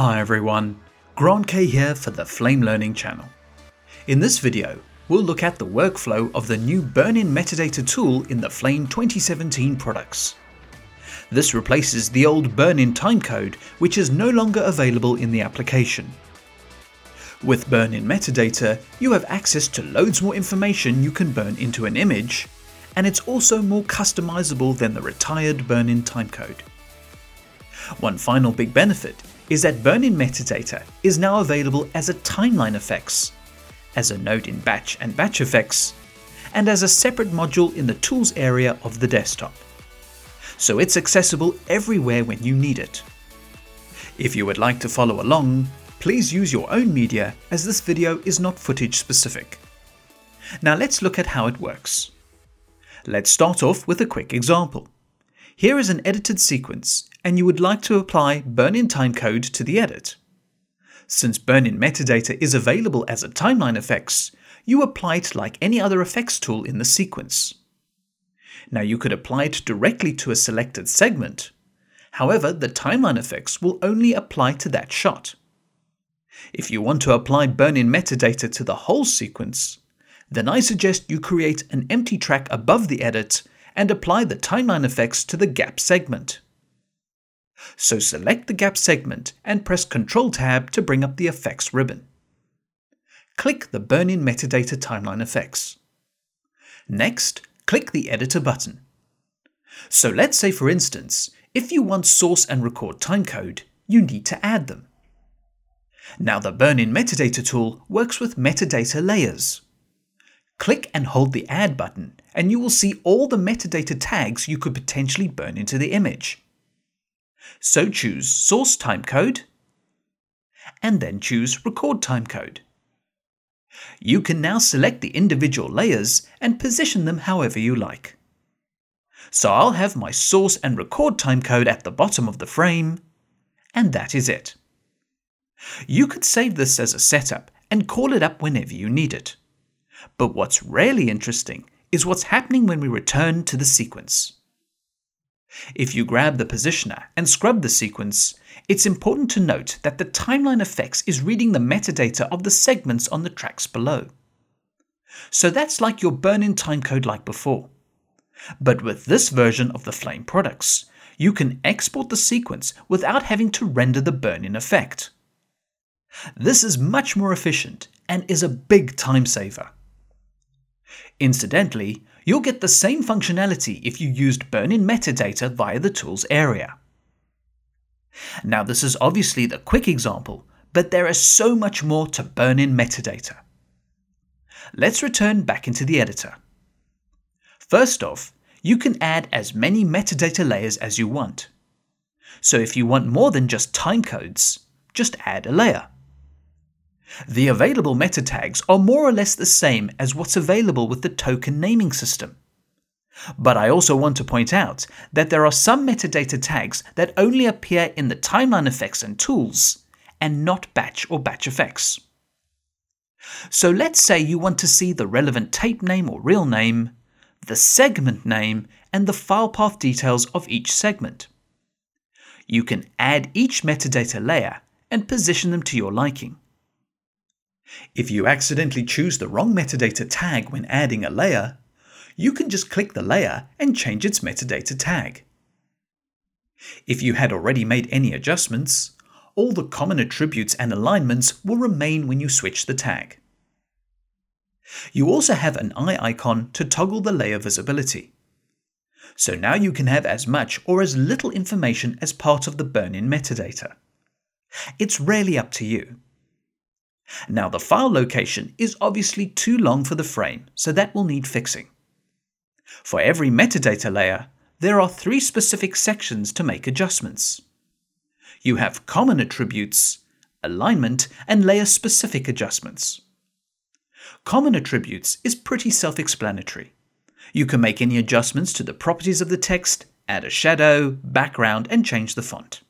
Hi everyone, Grant Kay here for the Flame Learning channel. In this video, we'll look at the workflow of the new Burn-in metadata tool in the Flame 2017 products. This replaces the old Burn-in timecode which is no longer available in the application. With Burn-in metadata, you have access to loads more information you can burn into an image, and it's also more customizable than the retired Burn-in timecode. One final big benefit is that burn-in metadata is now available as a TimelineFX, as a node in batch and BatchFX, and as a separate module in the tools area of the desktop. So it's accessible everywhere when you need it. If you would like to follow along, please use your own media as this video is not footage specific. Now let's look at how it works. Let's start off with a quick example. Here is an edited sequence, and you would like to apply burn-in timecode to the edit. Since burn-in metadata is available as a TimelineFX, you apply it like any other effects tool in the sequence. Now you could apply it directly to a selected segment. However, the TimelineFX will only apply to that shot. If you want to apply burn-in metadata to the whole sequence, then I suggest you create an empty track above the edit and apply the TimelineFX to the gap segment. So select the gap segment and press Ctrl Tab to bring up the effects ribbon. Click the Burn-in Metadata TimelineFX. Next, click the Editor button. So let's say for instance, if you want source and record timecode, you need to add them. Now the Burn-in Metadata tool works with metadata layers. Click and hold the Add button and you will see all the metadata tags you could potentially burn into the image. So choose Source Timecode and then choose Record Timecode. You can now select the individual layers and position them however you like. So I'll have my source and record timecode at the bottom of the frame, and that is it. You could save this as a setup and call it up whenever you need it. But what's really interesting is what's happening when we return to the sequence. If you grab the positioner and scrub the sequence, it's important to note that the TimelineFX is reading the metadata of the segments on the tracks below. So that's like your burn-in timecode like before. But with this version of the Flame products, you can export the sequence without having to render the burn-in effect. This is much more efficient and is a big time saver. Incidentally, you'll get the same functionality if you used burn-in metadata via the tools area. Now this is obviously the quick example, but there is so much more to burn-in metadata. Let's return back into the editor. First off, you can add as many metadata layers as you want. So if you want more than just timecodes, just add a layer. The available meta tags are more or less the same as what's available with the token naming system. But I also want to point out that there are some metadata tags that only appear in the TimelineFX and tools, and not batch or BatchFX. So let's say you want to see the relevant tape name or reel name, the segment name, and the file path details of each segment. You can add each metadata layer and position them to your liking. If you accidentally choose the wrong metadata tag when adding a layer, you can just click the layer and change its metadata tag. If you had already made any adjustments, all the common attributes and alignments will remain when you switch the tag. You also have an eye icon to toggle the layer visibility. So now you can have as much or as little information as part of the burn-in metadata. It's really up to you. Now the file location is obviously too long for the frame, so that will need fixing. For every metadata layer, there are three specific sections to make adjustments. You have common attributes, alignment, and layer-specific adjustments. Common attributes is pretty self-explanatory. You can make any adjustments to the properties of the text, add a shadow, background, and change the font.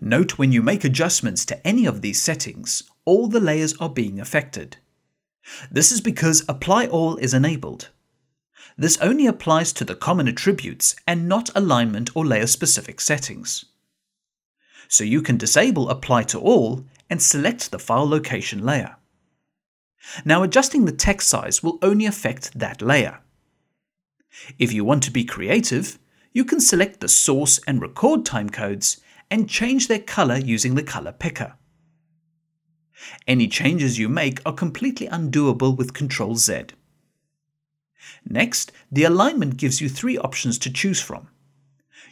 Note when you make adjustments to any of these settings, all the layers are being affected. This is because Apply All is enabled. This only applies to the common attributes and not alignment or layer specific settings. So you can disable Apply to All and select the file location layer. Now adjusting the text size will only affect that layer. If you want to be creative, you can select the source and record timecodes and change their color using the color picker. Any changes you make are completely undoable with Ctrl Z. Next, the alignment gives you three options to choose from.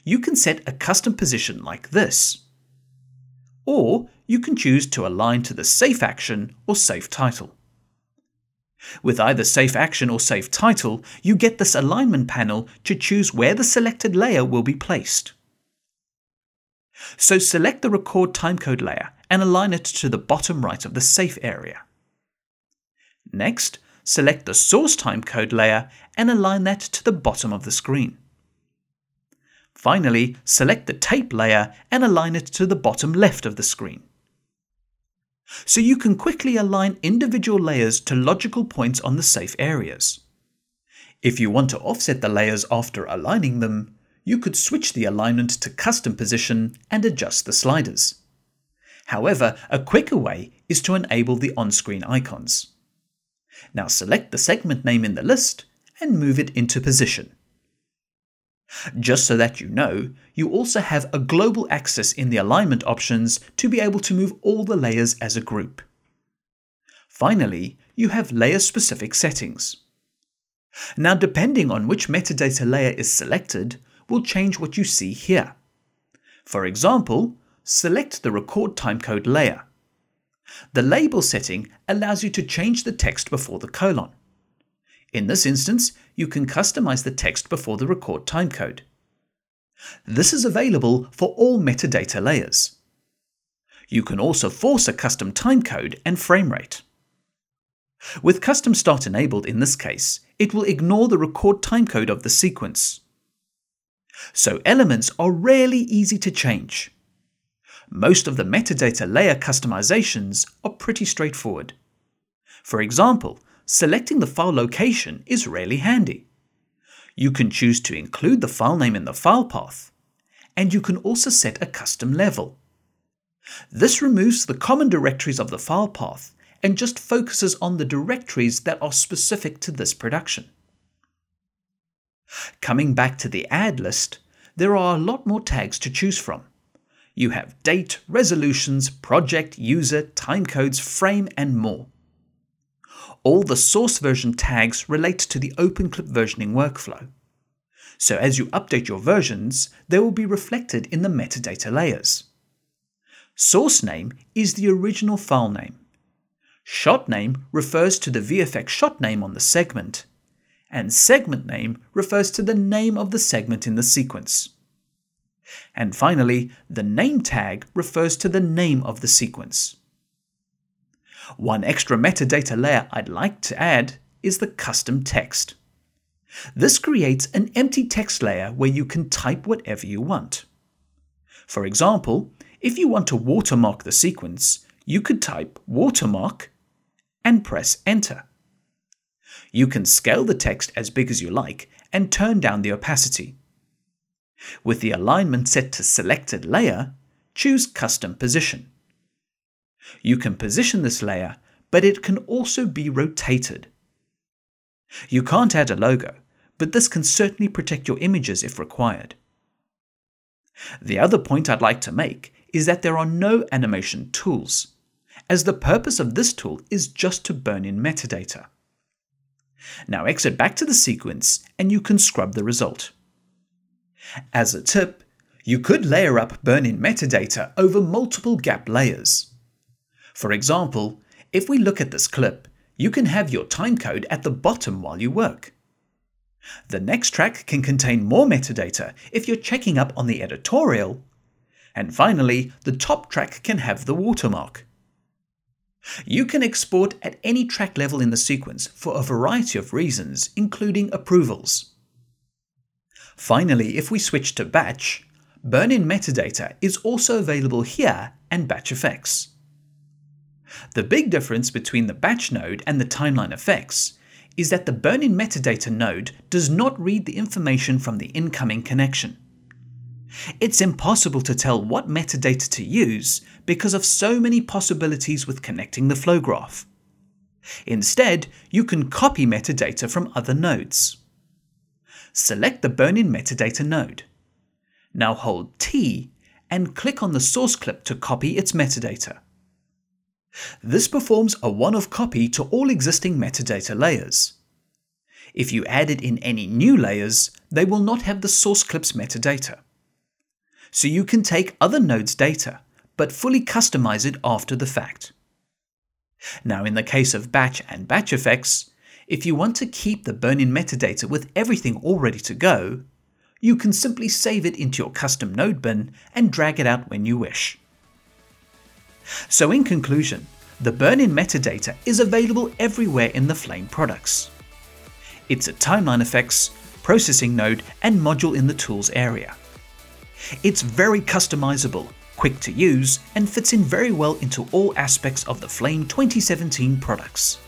You can set a custom position like this, or you can choose to align to the Safe Action or Safe Title. With either Safe Action or Safe Title, you get this alignment panel to choose where the selected layer will be placed. So select the Record Timecode layer and align it to the bottom right of the Safe area. Next, select the Source Timecode layer and align that to the bottom of the screen. Finally, select the Tape layer and align it to the bottom left of the screen. So you can quickly align individual layers to logical points on the safe areas. If you want to offset the layers after aligning them, you could switch the alignment to custom position and adjust the sliders. However, a quicker way is to enable the on-screen icons. Now select the segment name in the list and move it into position. Just so that you know, you also have a global access in the alignment options to be able to move all the layers as a group. Finally, you have layer-specific settings. Now depending on which metadata layer is selected, will change what you see here. For example, select the record timecode layer. The label setting allows you to change the text before the colon. In this instance, you can customize the text before the record timecode. This is available for all metadata layers. You can also force a custom timecode and frame rate. With custom start enabled in this case, it will ignore the record timecode of the sequence. So elements are rarely easy to change. Most of the metadata layer customizations are pretty straightforward. For example, selecting the file location is rarely handy. You can choose to include the file name in the file path, and you can also set a custom level. This removes the common directories of the file path and just focuses on the directories that are specific to this production. Coming back to the add list, there are a lot more tags to choose from. You have date, resolutions, project, user, timecodes, frame, and more all the source version tags relate to the OpenClip versioning workflow. So as you update your versions, they will be reflected in the metadata layers. Source name is the original file name. Shot name refers to the VFX shot name on the segment, and segment name refers to the name of the segment in the sequence. And finally, the name tag refers to the name of the sequence. One extra metadata layer I'd like to add is the custom text. This creates an empty text layer where you can type whatever you want. For example, if you want to watermark the sequence, you could type watermark and press enter. You can scale the text as big as you like and turn down the opacity. With the alignment set to selected layer, choose custom position. You can position this layer, but it can also be rotated. You can't add a logo, but this can certainly protect your images if required. The other point I'd like to make is that there are no animation tools, as the purpose of this tool is just to burn in metadata. Now exit back to the sequence and you can scrub the result. As a tip, you could layer up burn-in metadata over multiple gap layers. For example, if we look at this clip, you can have your timecode at the bottom while you work. The next track can contain more metadata if you're checking up on the editorial. And finally, the top track can have the watermark. You can export at any track level in the sequence for a variety of reasons, including approvals. Finally, if we switch to batch, burn-in metadata is also available here and BatchFX. The big difference between the batch node and the TimelineFX is that the burn-in metadata node does not read the information from the incoming connection. It's impossible to tell what metadata to use because of so many possibilities with connecting the flow graph. Instead, you can copy metadata from other nodes. Select the Burn-in metadata node. Now hold T and click on the source clip to copy its metadata. This performs a one-off copy to all existing metadata layers. If you added in any new layers, they will not have the source clip's metadata. So you can take other nodes' data, but fully customize it after the fact. Now in the case of batch and BatchFX, if you want to keep the burn-in metadata with everything all ready to go, you can simply save it into your custom node bin and drag it out when you wish. So in conclusion, the burn-in metadata is available everywhere in the Flame products. It's a TimelineFX, processing node and module in the tools area. It's very customizable, quick to use, and fits in very well into all aspects of the Flame 2017 products.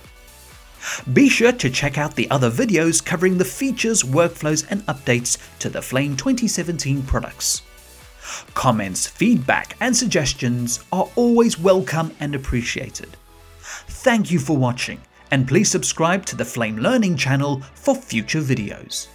Be sure to check out the other videos covering the features, workflows, and updates to the Flame 2017 products. Comments, feedback, and suggestions are always welcome and appreciated. Thank you for watching, and please subscribe to the Flame Learning channel for future videos.